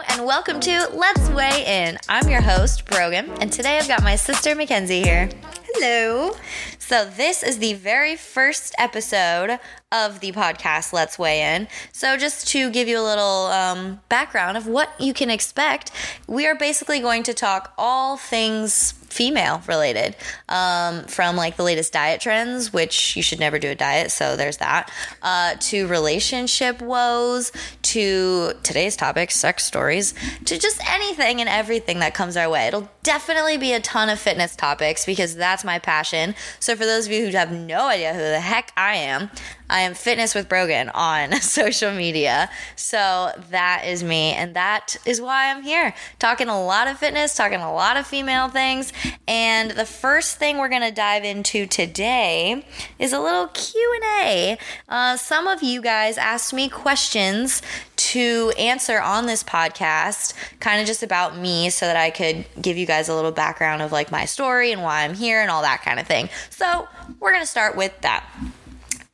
Hello, and welcome to Let's Weigh In. I'm your host, Brogan, and today I've got my sister, Mackenzie, here. Hello. So, this is the very first episode of the podcast, Let's Weigh In. So, just to give you a little um, background of what you can expect, we are basically going to talk all things female related um, from like the latest diet trends which you should never do a diet so there's that uh, to relationship woes to today's topic sex stories to just anything and everything that comes our way it'll definitely be a ton of fitness topics because that's my passion so for those of you who have no idea who the heck i am I am Fitness with Brogan on social media. So that is me. And that is why I'm here talking a lot of fitness, talking a lot of female things. And the first thing we're going to dive into today is a little Q&A. Uh, some of you guys asked me questions to answer on this podcast, kind of just about me, so that I could give you guys a little background of like my story and why I'm here and all that kind of thing. So we're going to start with that.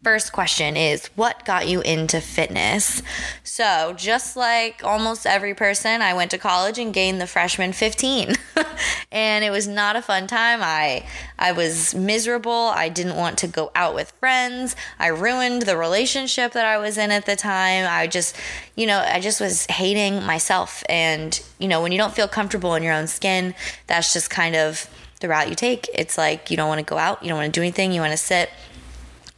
First question is what got you into fitness? So, just like almost every person, I went to college and gained the freshman 15. and it was not a fun time. I I was miserable. I didn't want to go out with friends. I ruined the relationship that I was in at the time. I just, you know, I just was hating myself and, you know, when you don't feel comfortable in your own skin, that's just kind of the route you take. It's like you don't want to go out, you don't want to do anything, you want to sit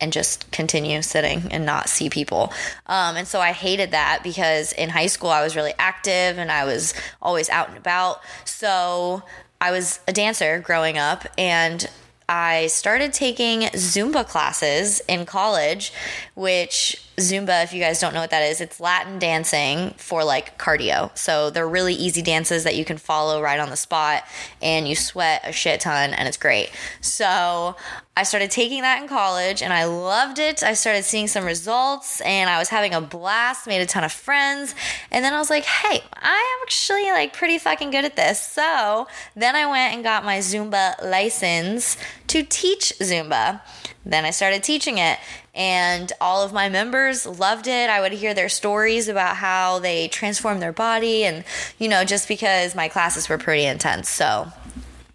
and just continue sitting and not see people. Um, and so I hated that because in high school I was really active and I was always out and about. So I was a dancer growing up and I started taking Zumba classes in college, which Zumba, if you guys don't know what that is, it's Latin dancing for like cardio. So they're really easy dances that you can follow right on the spot and you sweat a shit ton and it's great. So I started taking that in college and I loved it. I started seeing some results and I was having a blast, made a ton of friends. And then I was like, hey, I am actually like pretty fucking good at this. So then I went and got my Zumba license to teach Zumba. Then I started teaching it and all of my members loved it. I would hear their stories about how they transformed their body, and you know, just because my classes were pretty intense. So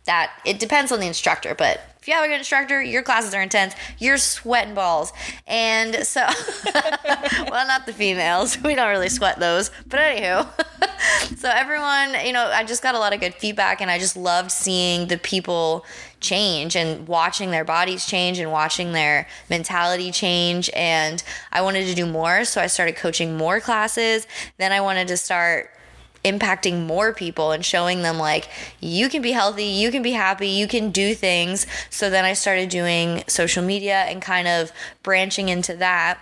that it depends on the instructor, but you have a good instructor, your classes are intense. You're sweating balls. And so, well, not the females. We don't really sweat those. But anywho, so everyone, you know, I just got a lot of good feedback and I just loved seeing the people change and watching their bodies change and watching their mentality change. And I wanted to do more. So I started coaching more classes. Then I wanted to start impacting more people and showing them like you can be healthy, you can be happy, you can do things. So then I started doing social media and kind of branching into that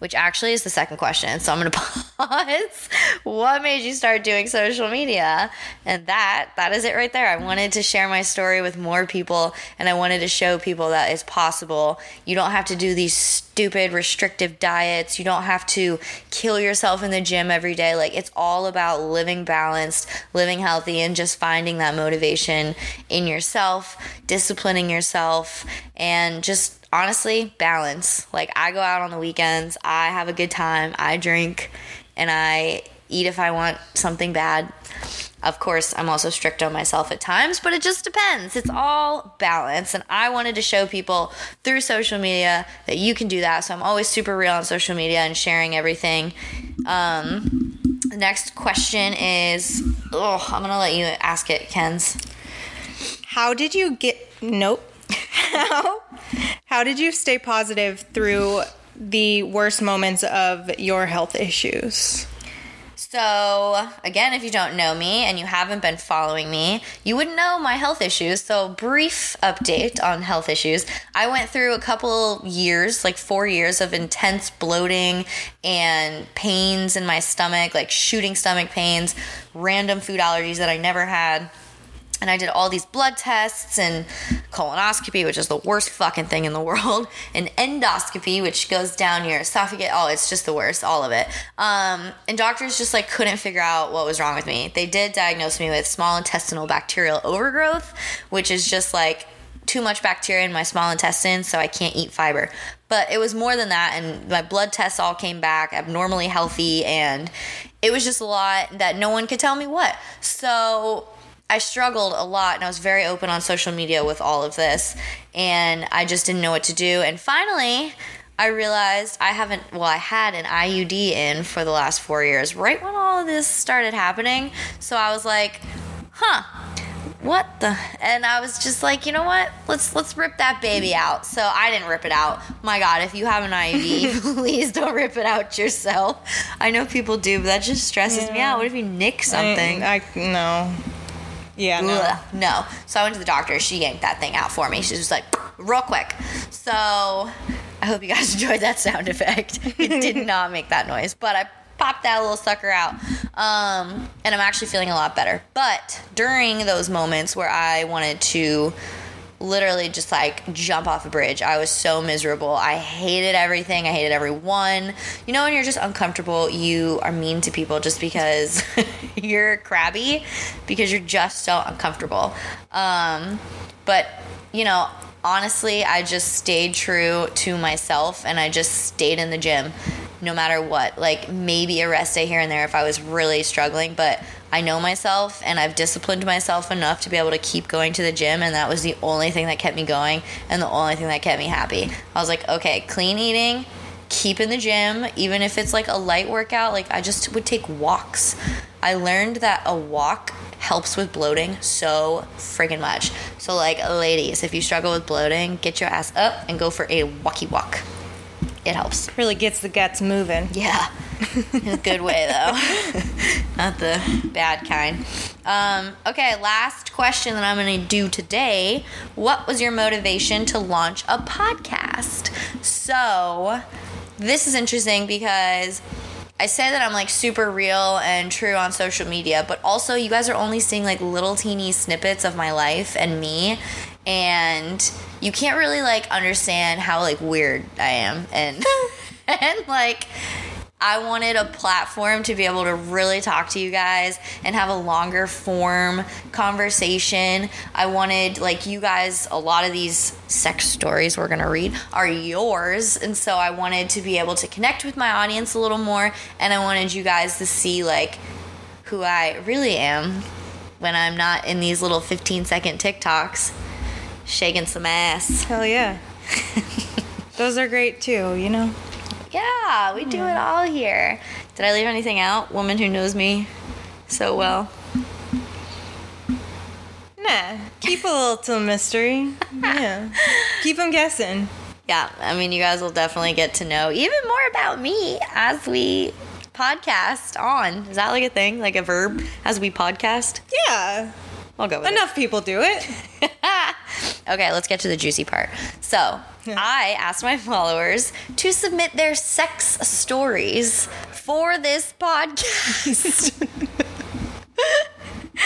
which actually is the second question. So I'm going to pause. what made you start doing social media? And that that is it right there. I hmm. wanted to share my story with more people and I wanted to show people that it's possible. You don't have to do these stupid restrictive diets. You don't have to kill yourself in the gym every day. Like it's all about living balanced, living healthy and just finding that motivation in yourself, disciplining yourself and just honestly, balance. Like I go out on the weekends, I have a good time, I drink, and I eat if I want something bad. Of course, I'm also strict on myself at times, but it just depends. It's all balance. And I wanted to show people through social media that you can do that. So I'm always super real on social media and sharing everything. Um, the next question is oh, I'm going to let you ask it, Kens. How did you get. Nope. How how did you stay positive through the worst moments of your health issues? So, again, if you don't know me and you haven't been following me, you wouldn't know my health issues. So, brief update on health issues. I went through a couple years, like four years of intense bloating and pains in my stomach, like shooting stomach pains, random food allergies that I never had and I did all these blood tests and colonoscopy, which is the worst fucking thing in the world, and endoscopy, which goes down your esophagus. Oh, it's just the worst, all of it. Um, and doctors just like couldn't figure out what was wrong with me. They did diagnose me with small intestinal bacterial overgrowth, which is just like too much bacteria in my small intestine, so I can't eat fiber. But it was more than that, and my blood tests all came back abnormally healthy, and it was just a lot that no one could tell me what. So I struggled a lot, and I was very open on social media with all of this, and I just didn't know what to do. And finally, I realized I haven't, well, I had an IUD in for the last four years, right when all of this started happening. So I was like, huh what the and i was just like you know what? Let's let's rip that baby out. So i didn't rip it out. My god if you have an iud please don't rip it out yourself. I know people do but that just stresses me out. What if you nick something? I, I no. Yeah, no. Ugh, no. So I went to the doctor. She yanked that thing out for me. She was like, real quick. So I hope you guys enjoyed that sound effect. It did not make that noise, but I popped that little sucker out. Um, and I'm actually feeling a lot better. But during those moments where I wanted to literally just like jump off a bridge. I was so miserable. I hated everything. I hated everyone. You know, when you're just uncomfortable, you are mean to people just because you're crabby, because you're just so uncomfortable. Um, but, you know, honestly, I just stayed true to myself and I just stayed in the gym no matter what. Like maybe a rest day here and there if I was really struggling, but I know myself and I've disciplined myself enough to be able to keep going to the gym, and that was the only thing that kept me going and the only thing that kept me happy. I was like, okay, clean eating, keep in the gym, even if it's like a light workout, like I just would take walks. I learned that a walk helps with bloating so friggin' much. So, like, ladies, if you struggle with bloating, get your ass up and go for a walkie walk. It helps. Really gets the guts moving. Yeah. In a good way, though. Not the bad kind. Um, okay, last question that I'm going to do today. What was your motivation to launch a podcast? So, this is interesting because I say that I'm like super real and true on social media, but also you guys are only seeing like little teeny snippets of my life and me. And you can't really like understand how like weird I am and and like I wanted a platform to be able to really talk to you guys and have a longer form conversation. I wanted, like, you guys, a lot of these sex stories we're gonna read are yours. And so I wanted to be able to connect with my audience a little more. And I wanted you guys to see, like, who I really am when I'm not in these little 15 second TikToks shaking some ass. Hell yeah. Those are great too, you know? Yeah, we do it all here. Did I leave anything out? Woman who knows me so well. Nah. Keep a little mystery. Yeah. Keep them guessing. Yeah, I mean, you guys will definitely get to know even more about me as we podcast on. Is that like a thing? Like a verb as we podcast? Yeah. I'll go with it. Enough people do it. okay, let's get to the juicy part. So, I asked my followers to submit their sex stories for this podcast.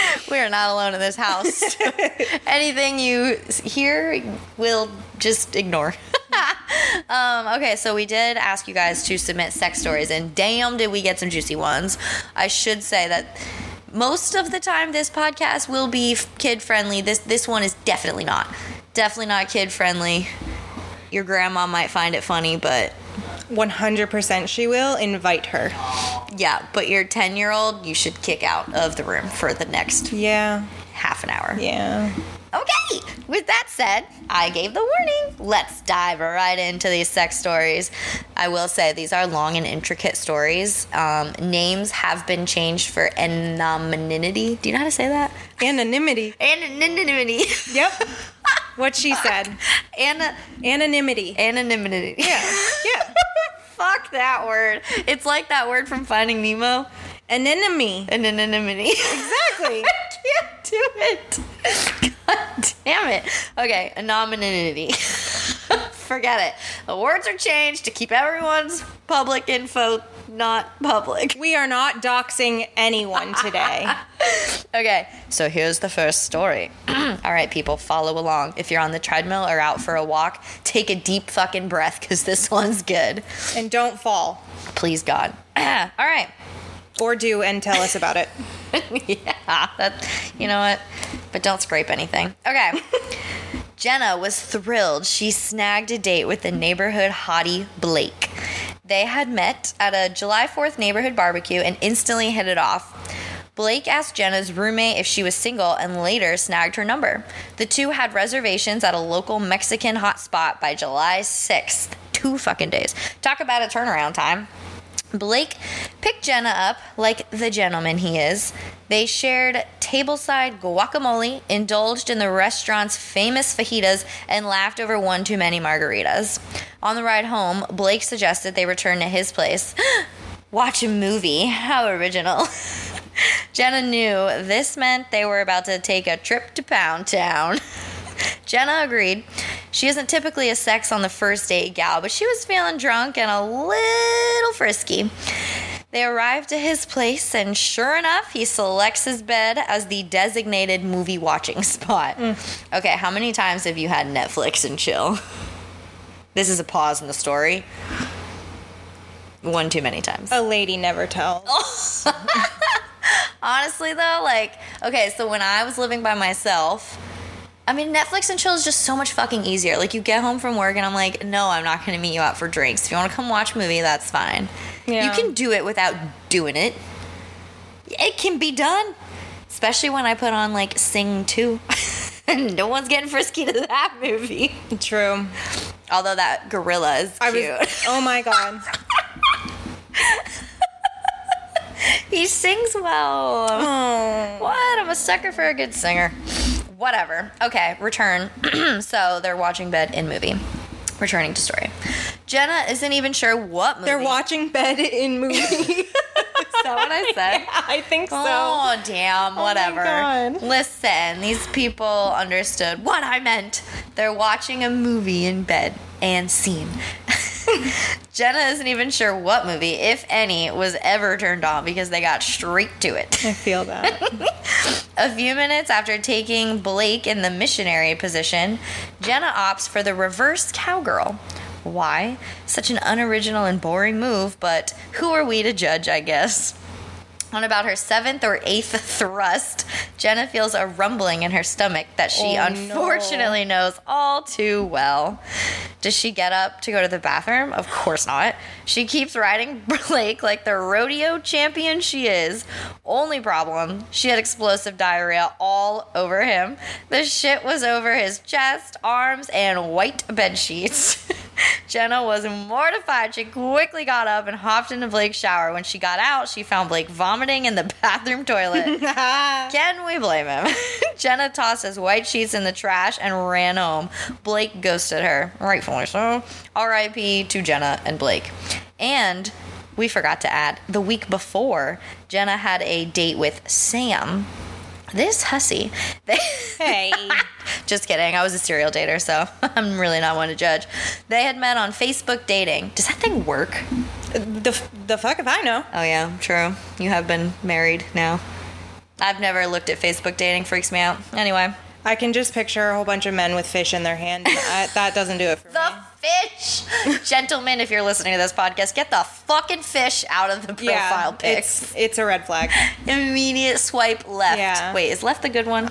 we are not alone in this house. Anything you hear, we'll just ignore. um, okay, so we did ask you guys to submit sex stories, and damn, did we get some juicy ones. I should say that most of the time this podcast will be kid friendly. This this one is definitely not. Definitely not kid friendly. Your grandma might find it funny, but 100% she will. Invite her. yeah, but your 10 year old, you should kick out of the room for the next Yeah. half an hour. Yeah. Okay, with that said, I gave the warning. Let's dive right into these sex stories. I will say these are long and intricate stories. Um, names have been changed for anonymity. Do you know how to say that? Anonymity. Anonymity. Yep. what she said. Ana- Anonymity. anonymity. Yeah. Yeah. Fuck that word. It's like that word from Finding Nemo. Anemone. Anonymity. Exactly. I can't do it. God damn it. Okay, anonymity. Forget it. The words are changed to keep everyone's public info not public. we are not doxing anyone today. Okay, so here's the first story. All right, people, follow along. If you're on the treadmill or out for a walk, take a deep fucking breath because this one's good. and don't fall. Please, God. All right. Or do and tell us about it. yeah, that you know what? But don't scrape anything. Okay. Jenna was thrilled she snagged a date with the neighborhood hottie Blake. They had met at a July 4th neighborhood barbecue and instantly hit it off. Blake asked Jenna's roommate if she was single and later snagged her number. The two had reservations at a local Mexican hotspot by July 6th. Two fucking days. Talk about a turnaround time. Blake picked Jenna up like the gentleman he is. They shared tableside guacamole, indulged in the restaurant's famous fajitas, and laughed over one too many margaritas. On the ride home, Blake suggested they return to his place. Watch a movie. How original. Jenna knew this meant they were about to take a trip to Pound Town. Jenna agreed. She isn't typically a sex on the first date gal, but she was feeling drunk and a little frisky. They arrived at his place, and sure enough, he selects his bed as the designated movie watching spot. Mm. Okay, how many times have you had Netflix and chill? This is a pause in the story. One too many times. A lady never tells. Honestly, though, like, okay, so when I was living by myself, I mean, Netflix and chill is just so much fucking easier. Like, you get home from work, and I'm like, no, I'm not gonna meet you out for drinks. If you wanna come watch a movie, that's fine. Yeah. You can do it without doing it. It can be done. Especially when I put on, like, Sing 2. no one's getting frisky to that movie. True. Although that gorilla is I cute. was. Oh my god. he sings well. Oh. What? I'm a sucker for a good singer. Whatever. Okay, return. so they're watching bed in movie. Returning to story. Jenna isn't even sure what movie. They're watching bed in movie. Is that what I said? I think so. Oh, damn, oh my whatever. Listen, these people understood what I meant. They're watching a movie in bed and scene. Jenna isn't even sure what movie, if any, was ever turned on because they got straight to it. I feel that. A few minutes after taking Blake in the missionary position, Jenna opts for the reverse cowgirl. Why? Such an unoriginal and boring move, but who are we to judge, I guess? On about her seventh or eighth thrust, Jenna feels a rumbling in her stomach that she Oh, no. unfortunately knows all too well. Does she get up to go to the bathroom? Of course not. She keeps riding Blake like the rodeo champion she is. Only problem, she had explosive diarrhea all over him. The shit was over his chest, arms, and white bed sheets. Jenna was mortified. She quickly got up and hopped into Blake's shower. When she got out, she found Blake vomiting in the bathroom toilet. Can we blame him? Jenna tossed his white sheets in the trash and ran home. Blake ghosted her, rightfully so. R.I.P. to Jenna and Blake. And we forgot to add, the week before, Jenna had a date with Sam. This hussy. They Hey. Just kidding. I was a serial dater, so I'm really not one to judge. They had met on Facebook dating. Does that thing work? the, the fuck if I know. Oh, yeah, true. You have been married now. I've never looked at Facebook dating, freaks me out. Anyway, I can just picture a whole bunch of men with fish in their hand. I, that doesn't do it for me. the me. fish! Gentlemen, if you're listening to this podcast, get the fucking fish out of the profile pics. It's, it's a red flag. Immediate swipe left. Yeah. Wait, is left the good one?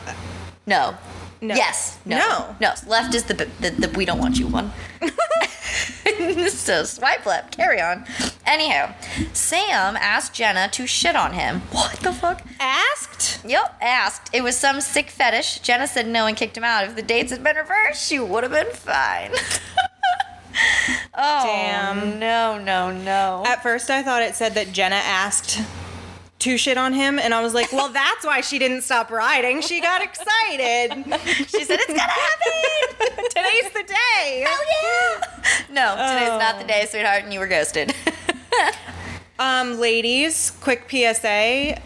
No. No. Yes. No. No. No. Left is the, the, the we don't want you one. so swipe left. Carry on. Anyhow, Sam asked Jenna to shit on him. What the fuck? Asked? Yep, asked. It was some sick fetish. Jenna said no and kicked him out. If the dates had been reversed, she would have been fine. oh, Damn. No, no, no. At first, I thought it said that Jenna asked to shit on him, and I was like, well, that's why she didn't stop riding. She got excited. she said it's gonna happen. Today's the day. Hell yeah! No, today's not the day, sweetheart, and you were ghosted. Um, ladies, quick PSA.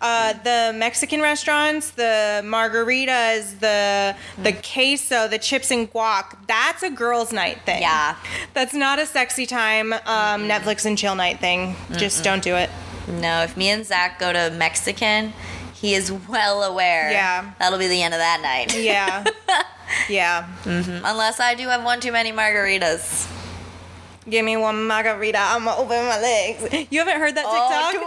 Uh, the Mexican restaurants, the margaritas, the the queso, the chips and guac, that's a girls' night thing. Yeah. That's not a sexy time um, Netflix and chill night thing. Just don't do it. No, if me and Zach go to Mexican, he is well aware. Yeah. That'll be the end of that night. Yeah. yeah. Mm-hmm. Unless I do have one too many margaritas. Give me one margarita. I'm gonna open my legs. You haven't heard that Oh, TikTok? two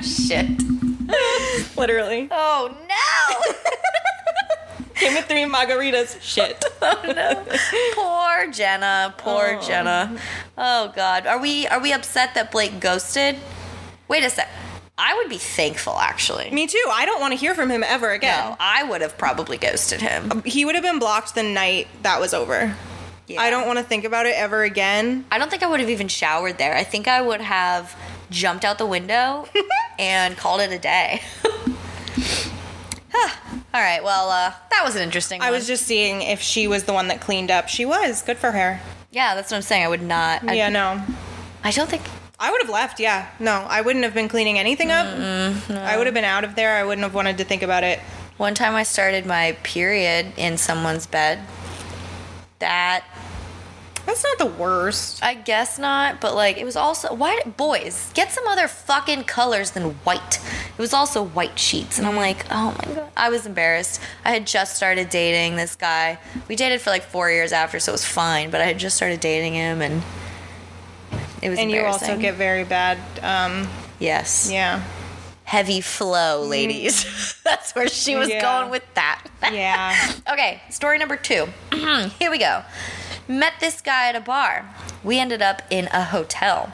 margaritas. Shit. Literally. Oh no! Came with three margaritas. Shit. oh, no. Poor Jenna. Poor Oh. Jenna. Oh God. Are we are we upset that Blake ghosted? Wait a sec. I would be thankful actually. Me too. I don't want to hear from him ever again. No, I would have probably ghosted him. Um, he would have been blocked the night that was over. Yeah. I don't want to think about it ever again. I don't think I would have even showered there. I think I would have jumped out the window and called it a day. All right. Well, uh, that was an interesting. I one. was just seeing if she was the one that cleaned up. She was. Good for her. Yeah, that's what I'm saying. I would not. I, yeah, no. I don't think. I would have left, yeah. No, I wouldn't have been cleaning anything up. I would have been out of there. I wouldn't have wanted to think about it. One time I started my period in someone's bed. That That's not the worst. I guess not, but like it was also why boys get some other fucking colors than white. It was also white sheets, and I'm like, oh my god, I was embarrassed. I had just started dating this guy. We dated for like four years after, so it was fine. But I had just started dating him, and it was. And you also get very bad, um, yes, yeah. heavy flow, ladies. That's where she was Yeah. going with that. Yeah. Okay, story number two. Here we go. Met this guy at a bar. We ended up in a hotel.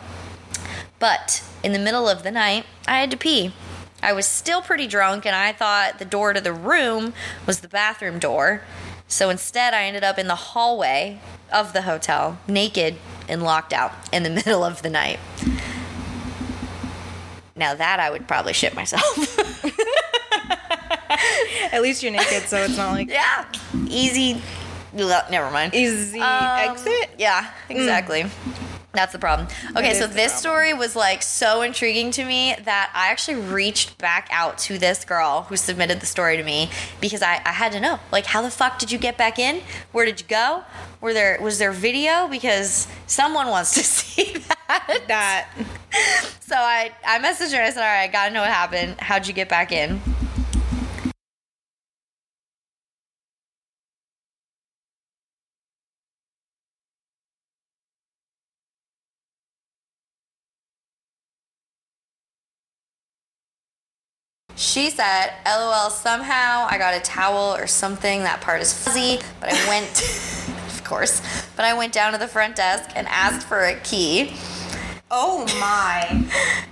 But in the middle of the night, I had to pee. I was still pretty drunk and I thought the door to the room was the bathroom door. So instead, I ended up in the hallway of the hotel, naked and locked out in the middle of the night. Now, that I would probably shit myself. At least you're naked, so it's not like yeah, easy. Never mind. easy Um, exit. Yeah, exactly. That's the problem. Okay, so this story was like so intriguing to me that I actually reached back out to this girl who submitted the story to me because I, I had to know like how the fuck did you get back in? Where did you go? Were there was there video? Because someone wants to see that. That So I I messaged her. I said, all right, I gotta know what happened. How'd you get back in? She said, LOL, somehow I got a towel or something. That part is fuzzy. But I went, of course, but I went down to the front desk and asked for a key. Oh my.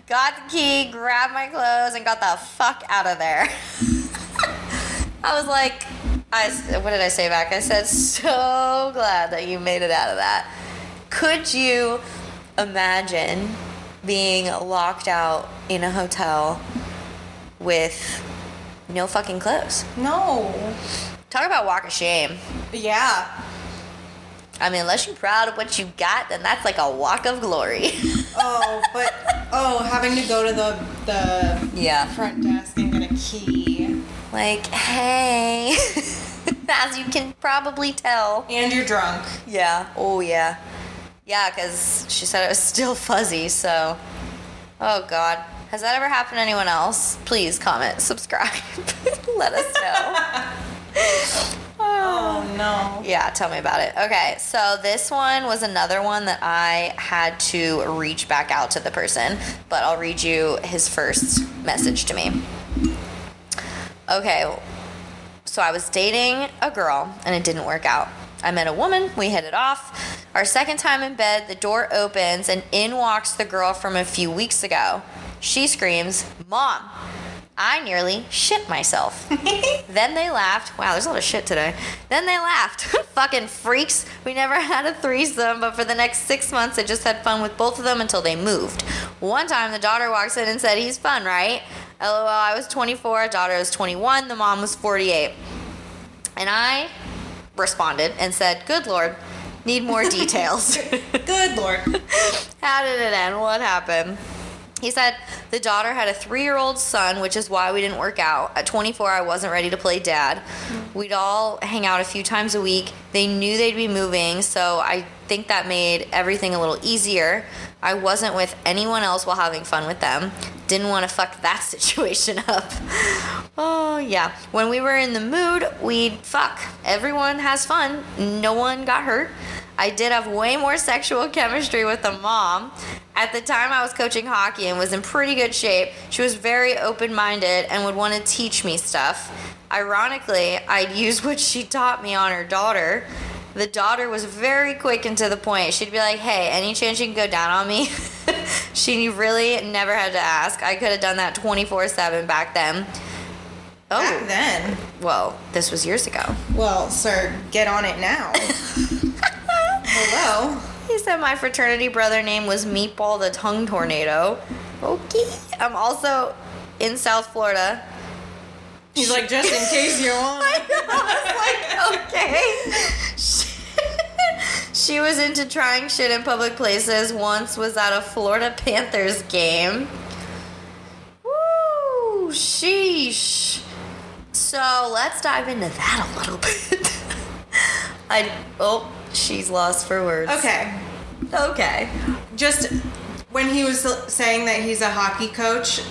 Got the key, grabbed my clothes, and got the fuck out of there. I was like, I, what did I say back? I said, so glad that you made it out of that. Could you imagine being locked out in a hotel with no fucking clothes? No. Talk about walk of shame. Yeah. I mean, unless you're proud of what you got, then that's like a walk of glory. Oh, but oh, having to go to the the yeah. front desk and get a key. Like, hey, as you can probably tell. And you're drunk. Yeah. Oh, yeah. Yeah, because she said it was still fuzzy, so. Oh, God. Has that ever happened to anyone else? Please comment, subscribe. Let us know. Oh no. Yeah, tell me about it. Okay, so this one was another one that I had to reach back out to the person, but I'll read you his first message to me. Okay, so I was dating a girl and it didn't work out. I met a woman, we hit it off. Our second time in bed, the door opens and in walks the girl from a few weeks ago. She screams, Mom, I nearly shit myself. then they laughed. Wow, there's a lot of shit today. Then they laughed. Fucking freaks. We never had a threesome, but for the next six months, I just had fun with both of them until they moved. One time, the daughter walks in and said, He's fun, right? LOL, I was 24, daughter was 21, the mom was 48. And I responded and said, Good Lord, need more details. Good lord. How did it end? What happened? He said the daughter had a three year old son, which is why we didn't work out. At 24, I wasn't ready to play dad. We'd all hang out a few times a week. They knew they'd be moving, so I think that made everything a little easier. I wasn't with anyone else while having fun with them. Didn't want to fuck that situation up. Oh, yeah. When we were in the mood, we'd fuck. Everyone has fun. No one got hurt. I did have way more sexual chemistry with the mom. At the time, I was coaching hockey and was in pretty good shape. She was very open minded and would want to teach me stuff. Ironically, I'd use what she taught me on her daughter. The daughter was very quick and to the point. She'd be like, hey, any chance you can go down on me? she really never had to ask. I could have done that 24 7 back then. Oh, Back then. well, this was years ago. Well, sir, get on it now. Hello. He said my fraternity brother name was Meatball the Tongue Tornado. Okay. I'm also in South Florida. He's like, just in case you want. I was like, okay. She, she was into trying shit in public places. Once was at a Florida Panthers game. Woo, sheesh. So let's dive into that a little bit. I oh, she's lost for words. Okay. Okay. Just when he was saying that he's a hockey coach,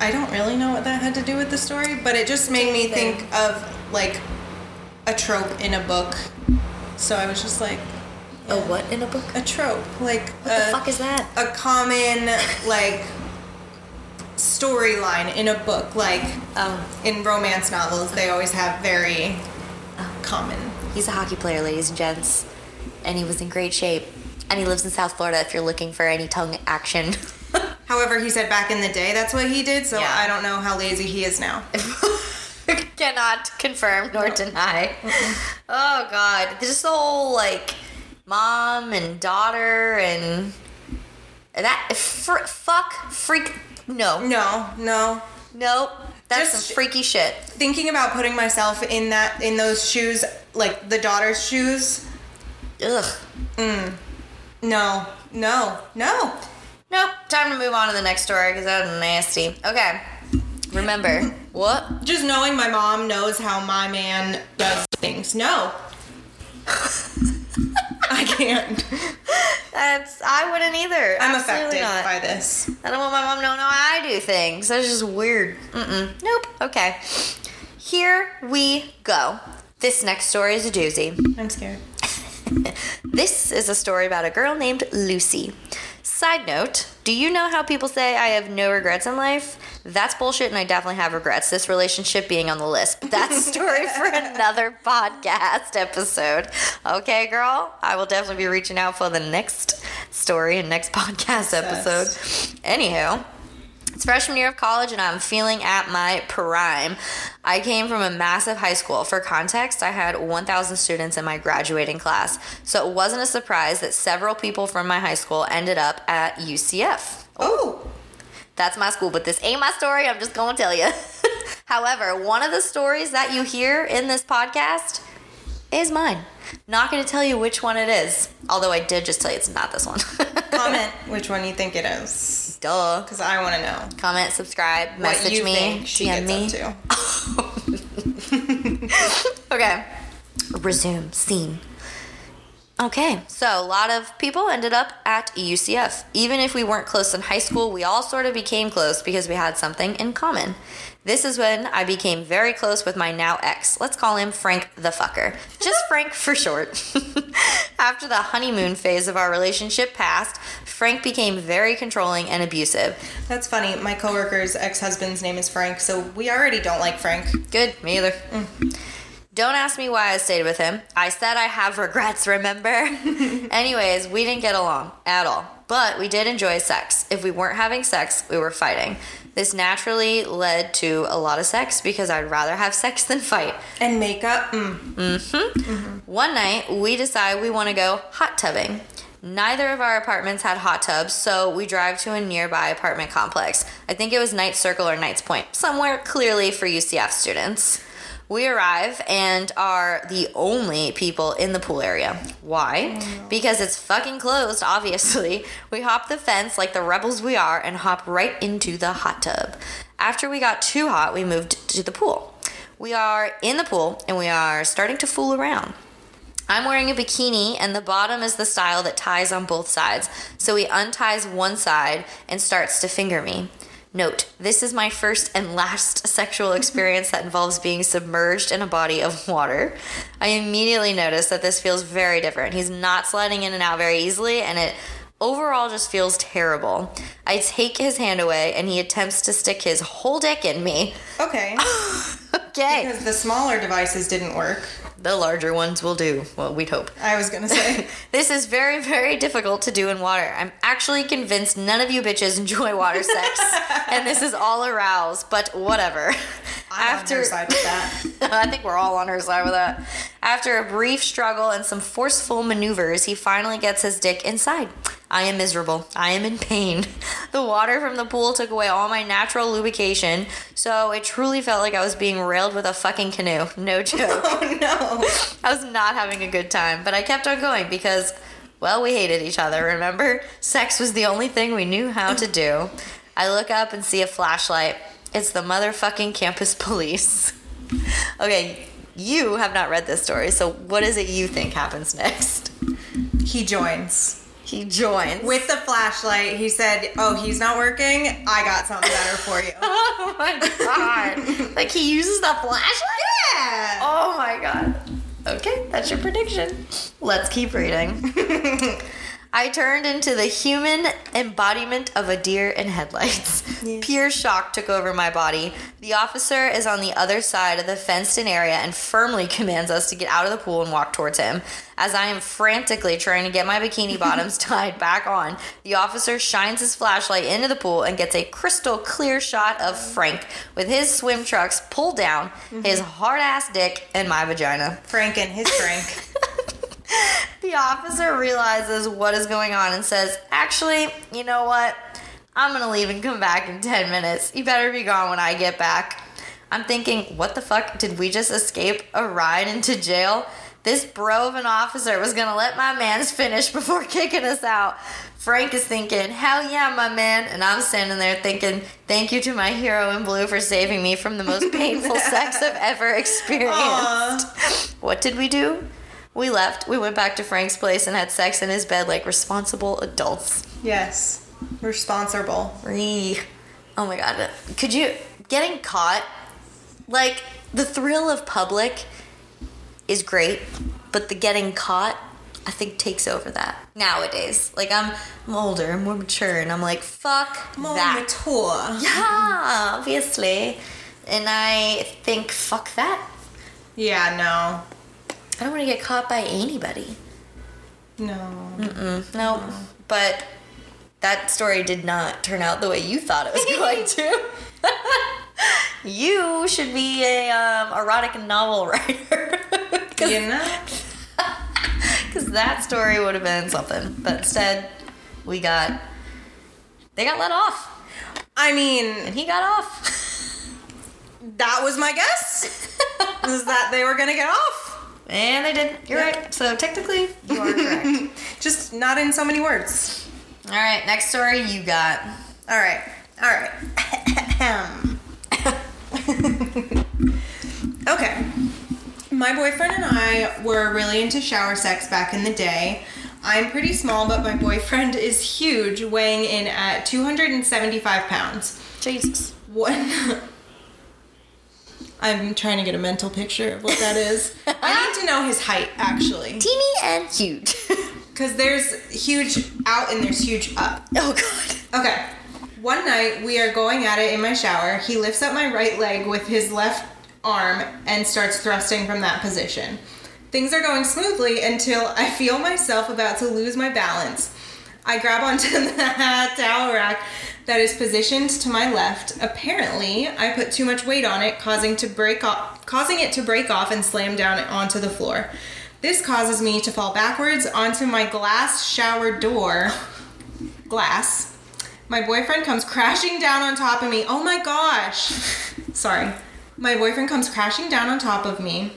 I don't really know what that had to do with the story, but it just made me think of like a trope in a book. So I was just like, A what in a book? a trope, like What a, the fuck is that? a common like storyline in a book, like Oh, in romance novels, they always have very oh. common. he's a hockey player, ladies and gents, and he was in great shape. And he lives in South Florida. If you're looking for any tongue action. However, he said back in the day that's what he did, so Yeah. I don't know how lazy he is now. Cannot confirm nor deny. Oh God, this whole like mom and daughter and that fr- fuck freak. No, No, no. nope. That's Just- some freaky shit. Thinking about putting myself in that in those shoes, like the daughter's shoes. Ugh. Mm. No, no, no. No, Time to move on to the next story because that's nasty. Okay. Remember what? Just knowing my mom knows how my man does things. No. I can't. That's I wouldn't either. I'm Absolutely affected not. by this. I don't want my mom to know how I do things. That's just weird. Mm-mm. Nope. Okay. Here we go. This next story is a doozy. I'm scared. This is a story about a girl named Lucy. Side note, do you know how people say I have no regrets in life? That's bullshit, and I definitely have regrets. This relationship being on the list. But that's a story for another podcast episode. Okay, girl? I will definitely be reaching out for the next story and next podcast episode. Anywho, it's freshman year of college, and I'm feeling at my prime. I came from a massive high school. For context, I had 1,000 students in my graduating class, so it wasn't a surprise that several people from my high school ended up at UCF. Oh, That's my school, but this ain't my story. I'm just going to tell you. However, one of the stories that you hear in this podcast is mine. Not going to tell you which one it is, although I did just tell you it's not this one. comment which one you think it is, Duh. because I want to know Comment, subscribe, what message me, think she DM me. gets up to. Okay. Resume scene. Okay, so a lot of people ended up at UCF. Even if we weren't close in high school, we all sort of became close because we had something in common. This is when I became very close with my now ex. Let's call him Frank the Fucker. Just Frank for short. After the honeymoon phase of our relationship passed, Frank became very controlling and abusive. That's funny. My coworker's ex-husband's name is Frank, so we already don't like Frank. Good, me either. Mm. Don't ask me why I stayed with him. I said I have regrets, remember? Anyways, we didn't get along at all. But we did enjoy sex. If we weren't having sex, we were fighting. This naturally led to a lot of sex because I'd rather have sex than fight. And makeup. Mm. One night, we decide we want to go hot tubbing. Neither of our apartments had hot tubs, so we drive to a nearby apartment complex. I think it was Knight Circle or Knight's Point, somewhere clearly for UCF students. We arrive and are the only people in the pool area. Why? Oh. Because it's fucking closed, obviously. We hop the fence like the rebels we are and hop right into the hot tub. After we got too hot, we moved to the pool. We are in the pool and we are starting to fool around. I'm wearing a bikini, and the bottom is the style that ties on both sides. So he unties one side and starts to finger me. Note, this is my first and last sexual experience that involves being submerged in a body of water. I immediately notice that this feels very different. He's not sliding in and out very easily, and it overall just feels terrible. I take his hand away, and he attempts to stick his whole dick in me. Okay. Okay. Because the smaller devices didn't work. The larger ones will do. Well, we'd hope. I was gonna say. This is very, very difficult to do in water. I'm actually convinced none of you bitches enjoy water sex, and this is all aroused. But whatever. I'm on her side with that. I think we're all on her side with that. After a brief struggle and some forceful maneuvers, he finally gets his dick inside. I am miserable. I am in pain. The water from the pool took away all my natural lubrication, so it truly felt like I was being railed with a fucking canoe. No joke. Oh no. I was not having a good time, but I kept on going because, well, we hated each other, remember? Sex was the only thing we knew how to do. I look up and see a flashlight. It's the motherfucking campus police. Okay, you have not read this story, so what is it you think happens next? He joins. He joins. With the flashlight, he said, Oh, he's not working. I got something better for you. oh my god. like he uses the flashlight? Yeah. Oh my god. Okay, that's your prediction. Let's keep reading. I turned into the human embodiment of a deer in headlights. Pure shock took over my body. The officer is on the other side of the fenced in area and firmly commands us to get out of the pool and walk towards him. As I am frantically trying to get my bikini bottoms tied back on, the officer shines his flashlight into the pool and gets a crystal clear shot of Frank with his swim trunks pulled down, mm-hmm. his hard ass dick, and my vagina. Frank and his Frank. The officer realizes what is going on and says, Actually, you know what? I'm gonna leave and come back in 10 minutes. You better be gone when I get back. I'm thinking, what the fuck? Did we just escape a ride into jail? This bro of an officer was gonna let my mans finish before kicking us out. Frank is thinking, hell yeah, my man. And I'm standing there thinking, thank you to my hero in blue for saving me from the most painful sex I've ever experienced. Aw. What did we do? We left. We went back to Frank's place and had sex in his bed like responsible adults. Yes. Responsible. Eee. Oh my god. Could you getting caught like the thrill of public is great, but the getting caught I think takes over that nowadays. Like I'm, I'm older, I'm more mature, and I'm like, fuck More that. mature. yeah, obviously. And I think, fuck that. Yeah, no. I don't want to get caught by anybody. No. No, but that story did not turn out the way you thought it was going to. you should be a um, erotic novel writer. You know? Because that story would have been something. But instead, we got. They got let off. I mean, And he got off. that was my guess. was that they were gonna get off. And they did. You're Yeah. right. So technically, you are correct. Just not in so many words. All right, next story you got. All right. All right. okay. My boyfriend and I were really into shower sex back in the day. I'm pretty small, but my boyfriend is huge, weighing in at 275 pounds. Jesus. One. I'm trying to get a mental picture of what that is. I need to know his height, actually. Teeny and huge. Because there's huge out and there's huge up. oh, God. Okay. One night we are going at it in my shower. He lifts up my right leg with his left arm and starts thrusting from that position. Things are going smoothly until I feel myself about to lose my balance. I grab onto the towel rack that is positioned to my left. Apparently, I put too much weight on it, causing to break off, causing it to break off and slam down onto the floor. This causes me to fall backwards onto my glass shower door. Glass. My boyfriend comes crashing down on top of me. Oh my gosh. Sorry. My boyfriend comes crashing down on top of me.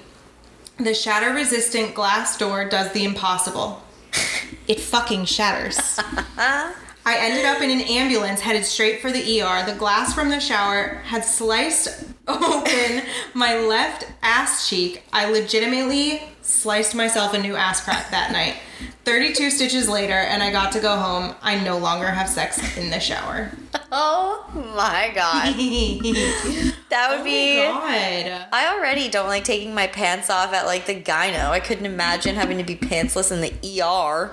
The shatter resistant glass door does the impossible. It fucking shatters. I ended up in an ambulance headed straight for the ER. The glass from the shower had sliced open my left ass cheek. I legitimately sliced myself a new ass crack that night. 32 stitches later, and I got to go home. I no longer have sex in the shower. Oh my god. That would oh be. my god. I already don't like taking my pants off at like the gyno. I couldn't imagine having to be pantsless in the ER.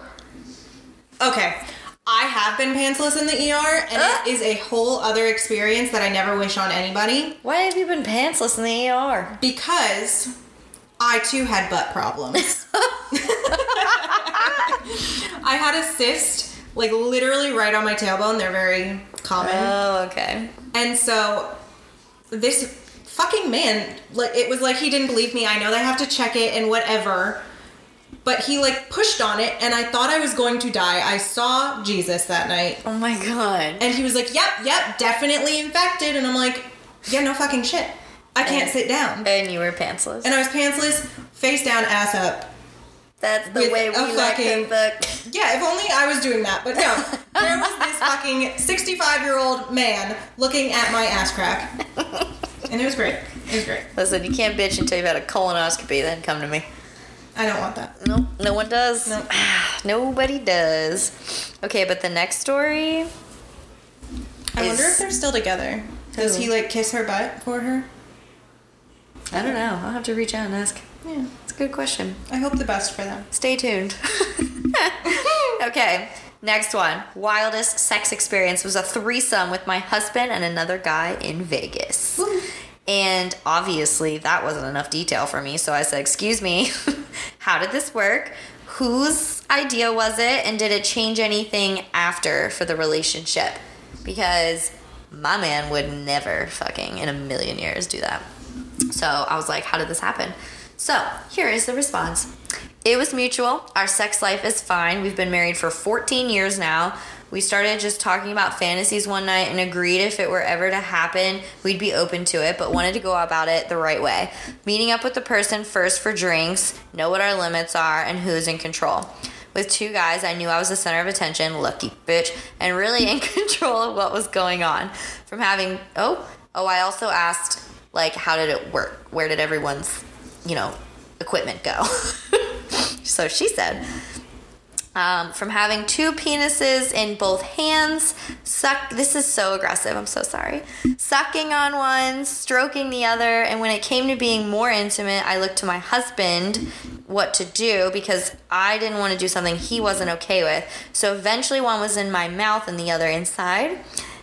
Okay. I have been pantsless in the ER, and Ah. it is a whole other experience that I never wish on anybody Why have you been pantsless in the ER? because I too had butt problems. I had a cyst, like literally right on my tailbone. They're very common. Oh, okay. And so this fucking man, like it was like he didn't believe me. I know they have to check it and whatever. But he like pushed on it and I thought I was going to die. I saw Jesus that night. Oh my god. And he was like, "Yep, yep, definitely infected." And I'm like, "Yeah, no fucking shit. I can't And- sit down." And you were pantsless. And I was pantsless, face down, ass up. That's the way we like fucking- book. Yeah, if only I was doing that. But no, there was this fucking 65 year old man looking at my ass crack. And it was great. It was great. Listen, you can't bitch until you've had a colonoscopy, then come to me. I don't want that. Nope, no one does. Nope. Nobody does. Okay, but the next story. I wonder if they're still together. Does Who? he like kiss her butt for her? I don't know. I'll have to reach out and ask. Yeah. It's a good question. I hope the best for them. Stay tuned. okay, next one. Wildest sex experience was a threesome with my husband and another guy in Vegas. And obviously, that wasn't enough detail for me, so I said, Excuse me, how did this work? Whose idea was it? And did it change anything after for the relationship? Because my man would never fucking in a million years do that. So I was like, how did this happen? So here is the response. It was mutual. Our sex life is fine. We've been married for 14 years now. We started just talking about fantasies one night and agreed if it were ever to happen, we'd be open to it, but wanted to go about it the right way. Meeting up with the person first for drinks, know what our limits are, and who's in control. With two guys, I knew I was the center of attention, lucky bitch, and really in control of what was going on. From having, oh, oh, I also asked, like, how did it work? Where did everyone's, you know, equipment go? so she said, um, from having two penises in both hands, suck. This is so aggressive. I'm so sorry. Sucking on one, stroking the other, and when it came to being more intimate, I looked to my husband what to do because I didn't want to do something he wasn't okay with. So eventually, one was in my mouth and the other inside.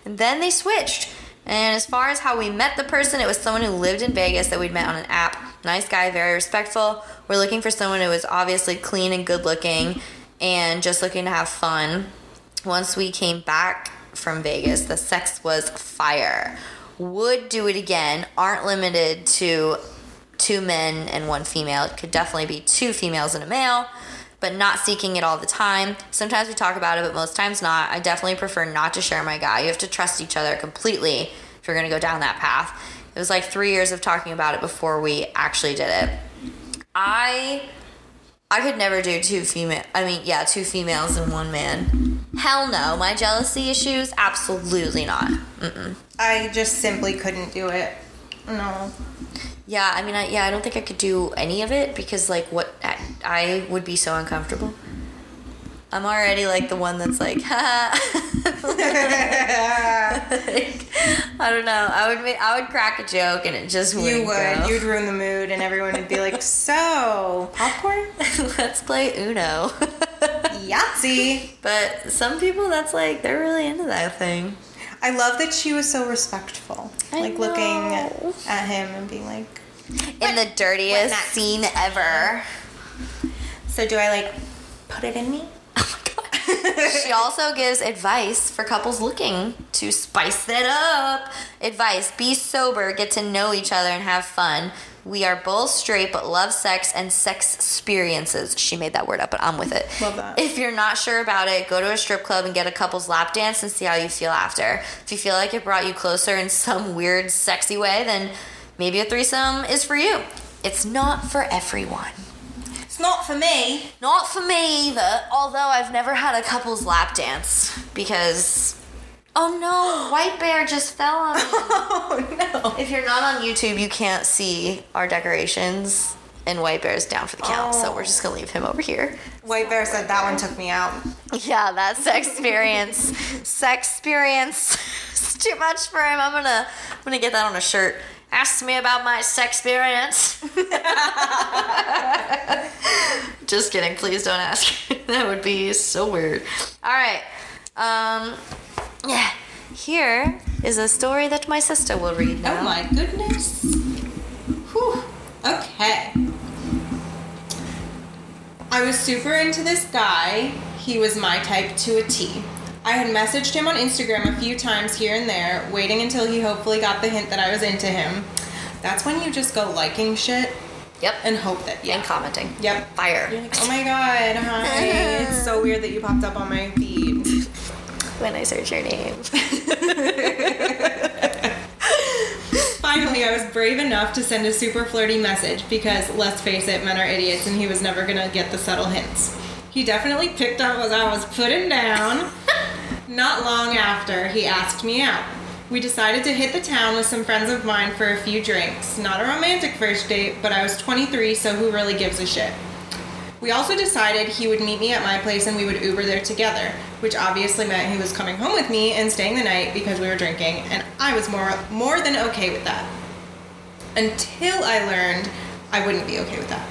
And then they switched. And as far as how we met the person, it was someone who lived in Vegas that we'd met on an app. Nice guy, very respectful. We're looking for someone who was obviously clean and good looking and just looking to have fun. Once we came back from Vegas, the sex was fire. Would do it again. Aren't limited to two men and one female. It could definitely be two females and a male, but not seeking it all the time. Sometimes we talk about it, but most times not. I definitely prefer not to share my guy. You have to trust each other completely if you're going to go down that path. It was like three years of talking about it before we actually did it. I I could never do two female. I mean, yeah, two females and one man. Hell no. My jealousy issues, absolutely not. Mm-mm. I just simply couldn't do it. No. Yeah, I mean, I, yeah, I don't think I could do any of it because, like, what I, I would be so uncomfortable. I'm already like the one that's like, ha. Like, I don't know. I would make, I would crack a joke and it just wouldn't You would. go. You'd ruin the mood, and everyone would be like, "So, popcorn, Let's play Uno. Yahtzee." but some people, that's like they're really into that thing. I love that she was so respectful, I like looking know. at him and being like, In the dirtiest scene ever. "So do I like put it in me?" She also gives advice for couples looking to spice it up. Advice be sober, get to know each other, and have fun. We are both straight but love sex and sex experiences. She made that word up, but I'm with it. Love that. If you're not sure about it, go to a strip club and get a couple's lap dance and see how you feel after. If you feel like it brought you closer in some weird, sexy way, then maybe a threesome is for you. It's not for everyone. It's not for me. Not for me either, although I've never had a couple's lap dance because. Oh no, White Bear just fell on me. Oh no. if you're not on YouTube, you can't see our decorations, and White Bear's down for the count, so we're just gonna leave him over here. White Bear said that one took me out. Yeah, that sex experience. sex experience. it's too much for him. I'm gonna I'm gonna get that on a shirt. Ask me about my sex experience. Just kidding. Please don't ask. that would be so weird. All right. Um, yeah. Here is a story that my sister will read now. Oh my goodness. Whew. Okay. I was super into this guy. He was my type to a T. I had messaged him on Instagram a few times here and there, waiting until he hopefully got the hint that I was into him. That's when you just go liking shit Yep. and hope that yeah. And commenting. Yep. Fire. You're like, oh my god, hi. it's so weird that you popped up on my feed. When I search your name. Finally, I was brave enough to send a super flirty message because, let's face it, men are idiots and he was never gonna get the subtle hints. He definitely picked up what I was putting down. Not long after, he asked me out. We decided to hit the town with some friends of mine for a few drinks. Not a romantic first date, but I was 23, so who really gives a shit? We also decided he would meet me at my place and we would Uber there together, which obviously meant he was coming home with me and staying the night because we were drinking, and I was more more than okay with that. Until I learned I wouldn't be okay with that.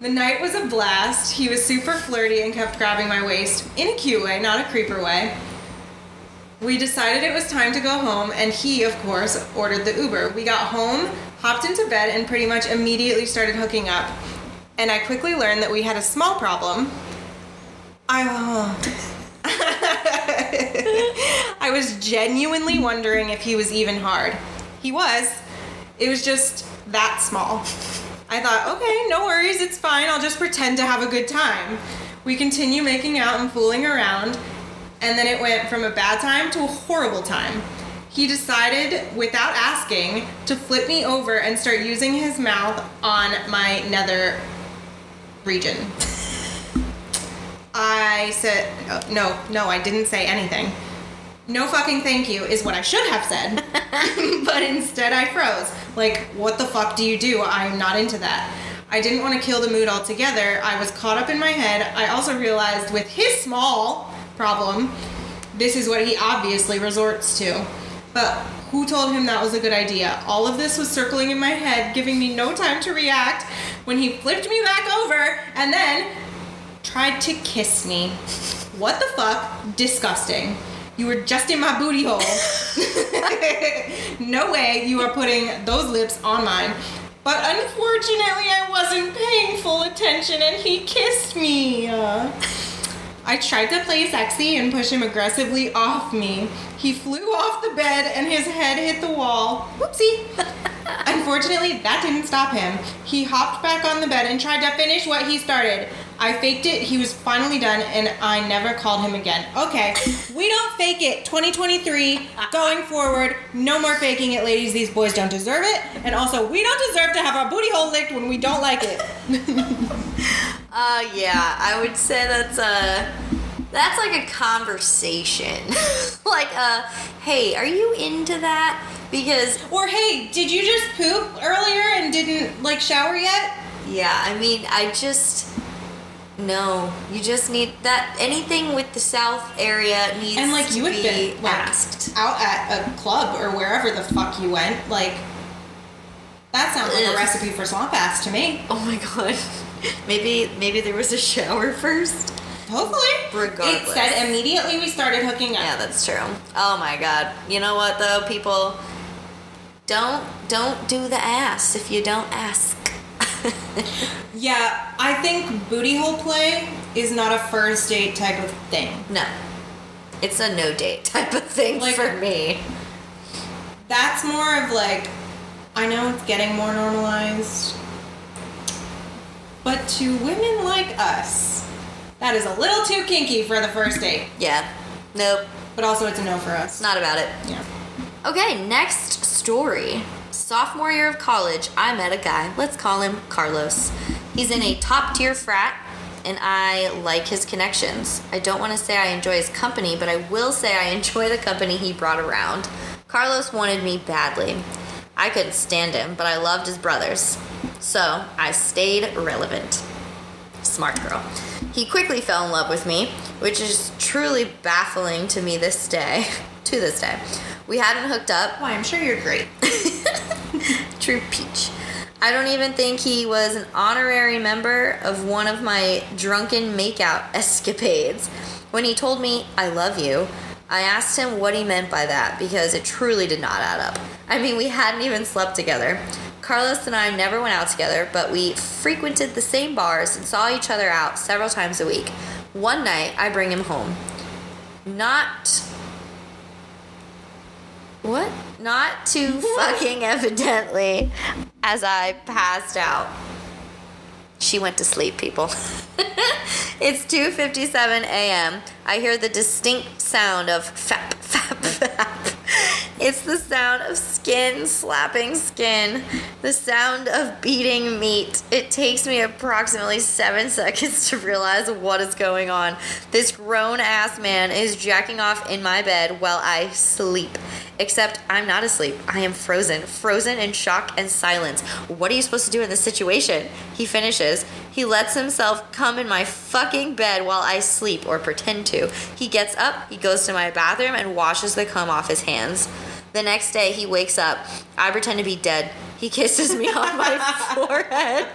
The night was a blast. He was super flirty and kept grabbing my waist in a cute way, not a creeper way. We decided it was time to go home, and he, of course, ordered the Uber. We got home, hopped into bed, and pretty much immediately started hooking up. And I quickly learned that we had a small problem. I, oh. I was genuinely wondering if he was even hard. He was. It was just that small. I thought, okay, no worries, it's fine. I'll just pretend to have a good time. We continue making out and fooling around, and then it went from a bad time to a horrible time. He decided, without asking, to flip me over and start using his mouth on my nether region. I said, no, no, I didn't say anything. No fucking thank you is what I should have said. but instead I froze. Like, what the fuck do you do? I'm not into that. I didn't want to kill the mood altogether. I was caught up in my head. I also realized with his small problem, this is what he obviously resorts to. But who told him that was a good idea? All of this was circling in my head, giving me no time to react when he flipped me back over and then tried to kiss me. What the fuck? Disgusting. You were just in my booty hole. no way you are putting those lips on mine. But unfortunately, I wasn't paying full attention and he kissed me. Uh, I tried to play sexy and push him aggressively off me. He flew off the bed and his head hit the wall. Whoopsie. Unfortunately, that didn't stop him. He hopped back on the bed and tried to finish what he started. I faked it, he was finally done, and I never called him again. Okay, we don't fake it. 2023, going forward, no more faking it, ladies. These boys don't deserve it. And also, we don't deserve to have our booty hole licked when we don't like it. Uh, yeah, I would say that's a that's like a conversation. like, uh, hey, are you into that? Because or hey, did you just poop earlier and didn't like shower yet? yeah, I mean, I just no, you just need that. Anything with the South area needs And like you had be been like asked. out at a club or wherever the fuck you went, like that sounds like Ugh. a recipe for swamp ass to me. Oh my god. Maybe maybe there was a shower first. Hopefully. Regardless. It said immediately we started hooking up. Yeah, that's true. Oh my god. You know what though, people don't don't do the ass if you don't ask. Yeah, I think booty hole play is not a first date type of thing. no. It's a no date type of thing Like- for me. That's more of like, I know it's getting more normalized, but to women like us, that is a little too kinky for the first date. Yeah. Nope. But also, it's a no for us. Not about it. Yeah. Okay, next story. Sophomore year of college, I met a guy. Let's call him Carlos. He's in a top tier frat, and I like his connections. I don't want to say I enjoy his company, but I will say I enjoy the company he brought around. Carlos wanted me badly. I couldn't stand him, but I loved his brothers. So I stayed relevant. Smart girl. He quickly fell in love with me, which is truly baffling to me this day. to this day. We hadn't hooked up. Why, I'm sure you're great. True peach. I don't even think he was an honorary member of one of my drunken makeout escapades. When he told me, I love you, I asked him what he meant by that because it truly did not add up. I mean, we hadn't even slept together. Carlos and I never went out together, but we frequented the same bars and saw each other out several times a week. One night, I bring him home. Not. What? Not too fucking evidently as I passed out. She went to sleep, people. it's 2:57 a.m. I hear the distinct sound of fap fap fap. It's the sound of skin slapping skin, the sound of beating meat. It takes me approximately seven seconds to realize what is going on. This grown ass man is jacking off in my bed while I sleep. Except I'm not asleep. I am frozen, frozen in shock and silence. What are you supposed to do in this situation? He finishes. He lets himself come in my fucking bed while I sleep or pretend to. He gets up, he goes to my bathroom, and washes the cum off his hands. The next day, he wakes up. I pretend to be dead. He kisses me on my forehead.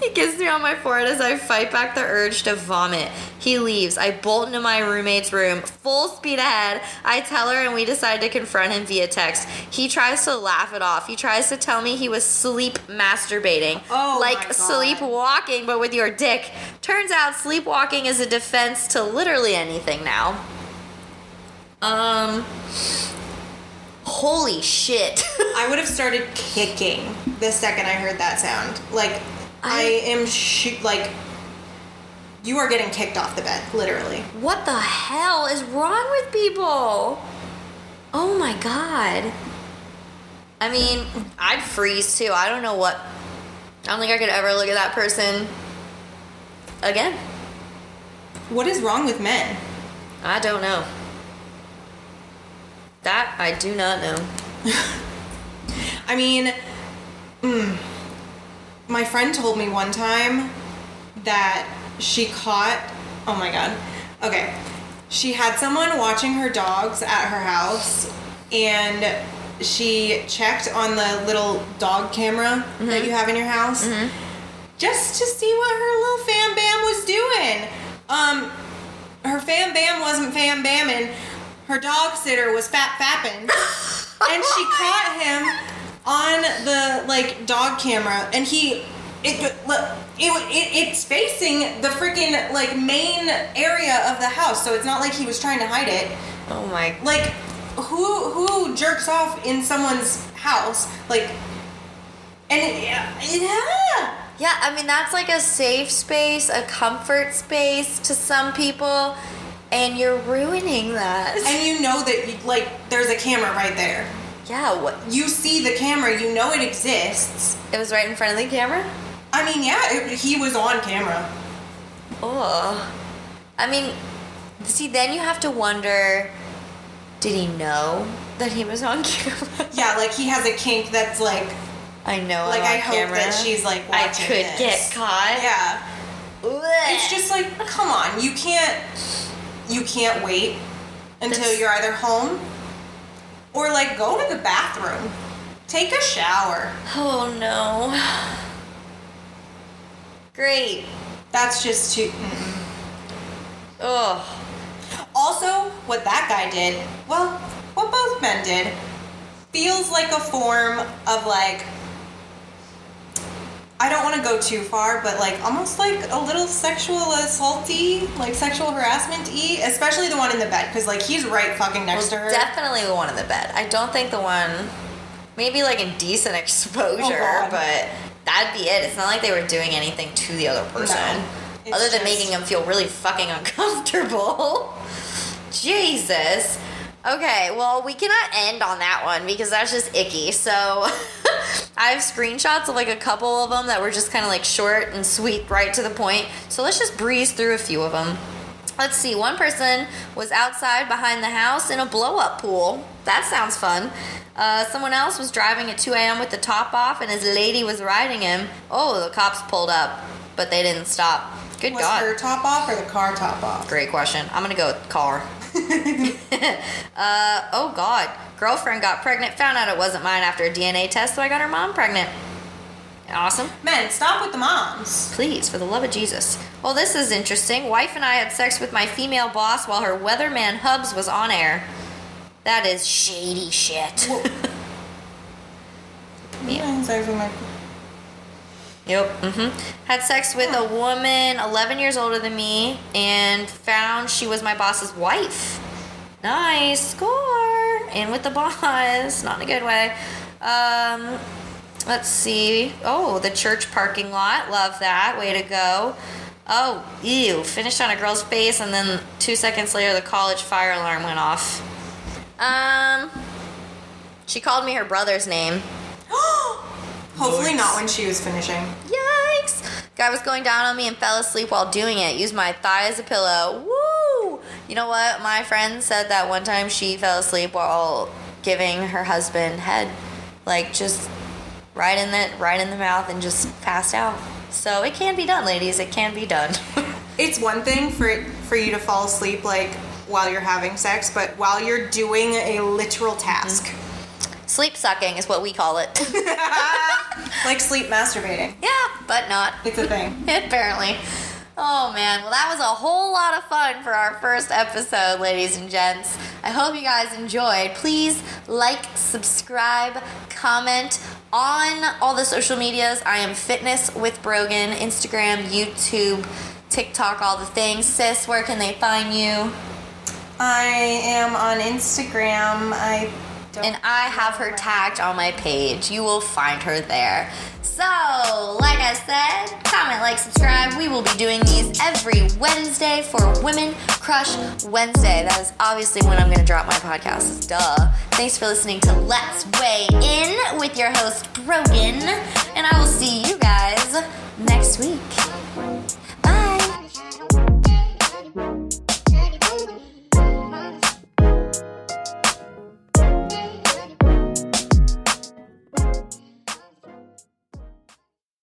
He kisses me on my forehead as I fight back the urge to vomit. He leaves. I bolt into my roommate's room, full speed ahead. I tell her, and we decide to confront him via text. He tries to laugh it off. He tries to tell me he was sleep masturbating. Oh like sleepwalking, but with your dick. Turns out sleepwalking is a defense to literally anything now. Um. Holy shit. I would have started kicking the second I heard that sound. Like I, I- am shoot like you are getting kicked off the bed, literally. what the hell is wrong with people? Oh my god. I mean, I'd freeze too. I don't know what. I don't think I could ever look at that person again. What is wrong with men? I don't know. That I do not know. I mean, mm, my friend told me one time that she caught. Oh my god. Okay. She had someone watching her dogs at her house, and she checked on the little dog camera that you have in your house just to see what her little fam bam was doing. Um, her fam bam wasn't fam bamming. Her dog sitter was fap fapping, and she oh caught him on the like dog camera, and he. It, it, it, it's facing the freaking like main area of the house, so it's not like he was trying to hide it. Oh my. Like, who who jerks off in someone's house? Like, and it, yeah, Yeah, I mean that's like a safe space, a comfort space to some people, and you're ruining that. and you know that you, like there's a camera right there. yeah, what? You see the camera, you know it exists. It was right in front of the camera. I mean, yeah, it, he was on camera. Oh, I mean, see, then you have to wonder, did he know that he was on camera? Yeah, like he has a kink that's like, I know. like I hope camera. that she's like I could this. get caught. Yeah, Blech. it's just like, come on, you can't, you can't wait until That's- you're either home or like go to the bathroom, take a shower. Oh no. Great. That's just too. mm-mm. Oh. Also, what that guy did, well, what both men did, feels like a form of like. I don't want to go too far, but like almost like a little sexual assaulty, like sexual harassment y, especially the one in the bed, because like he's right fucking next Well, to her. definitely the one in the bed. I don't think the one, maybe like a indecent exposure, Oh, but that'd be it. It's not like they were doing anything to the other person, It's other than just- making them feel really fucking uncomfortable. Jesus. Okay, well, we cannot end on that one because that's just icky. So I have screenshots of like a couple of them that were just kind of like short and sweet, right to the point. So let's just breeze through a few of them. Let's see. One person was outside behind the house in a blow up pool. That sounds fun. Uh, someone else was driving at 2 a.m. with the top off, and his lady was riding him. Oh, the cops pulled up, but they didn't stop. Good Was God. her top off or the car top off? Great question. I'm gonna go with car. uh, oh God. Girlfriend got pregnant, found out it wasn't mine after a DNA test, so I got her mom pregnant. Awesome. Men, stop with the moms. Please, for the love of Jesus. Well, this is interesting. Wife and I had sex with my female boss while her weatherman hubs was on air. That is shady shit. Yeah. Sorry for my- Yep. Mm-hmm. Had sex with a woman 11 years older than me and found she was my boss's wife. Nice score. And with the boss, not in a good way. Um, let's see. Oh, the church parking lot. Love that. Way to go. Oh, ew. Finished on a girl's face, and then two seconds later, the college fire alarm went off. Um, she called me her brother's name. Hopefully not when she was finishing. Yikes! Guy was going down on me and fell asleep while doing it. Used my thigh as a pillow. Woo! You know what? My friend said that one time she fell asleep while giving her husband head, like just right in the right in the mouth and just passed out. So it can be done, ladies. It can be done. It's one thing for for you to fall asleep like while you're having sex, but while you're doing a literal task, Sleep sucking is what we call it. like sleep masturbating, yeah, but not. it's a thing. Apparently. Oh man, well, that was a whole lot of fun for our first episode, ladies and gents. I hope you guys enjoyed. Please like, subscribe, comment on all the social medias. I am Fitness with Brogan, Instagram, YouTube, TikTok, all the things. Sis, where can they find you? I am on Instagram. I. And I have her tagged on my page. You will find her there. So, like I said, comment, like, subscribe. We will be doing these every Wednesday for Women Crush Wednesday. That is obviously when I'm going to drop my podcast. Duh. Thanks for listening to Let's Weigh In with your host, Brogan. And I will see you guys next week.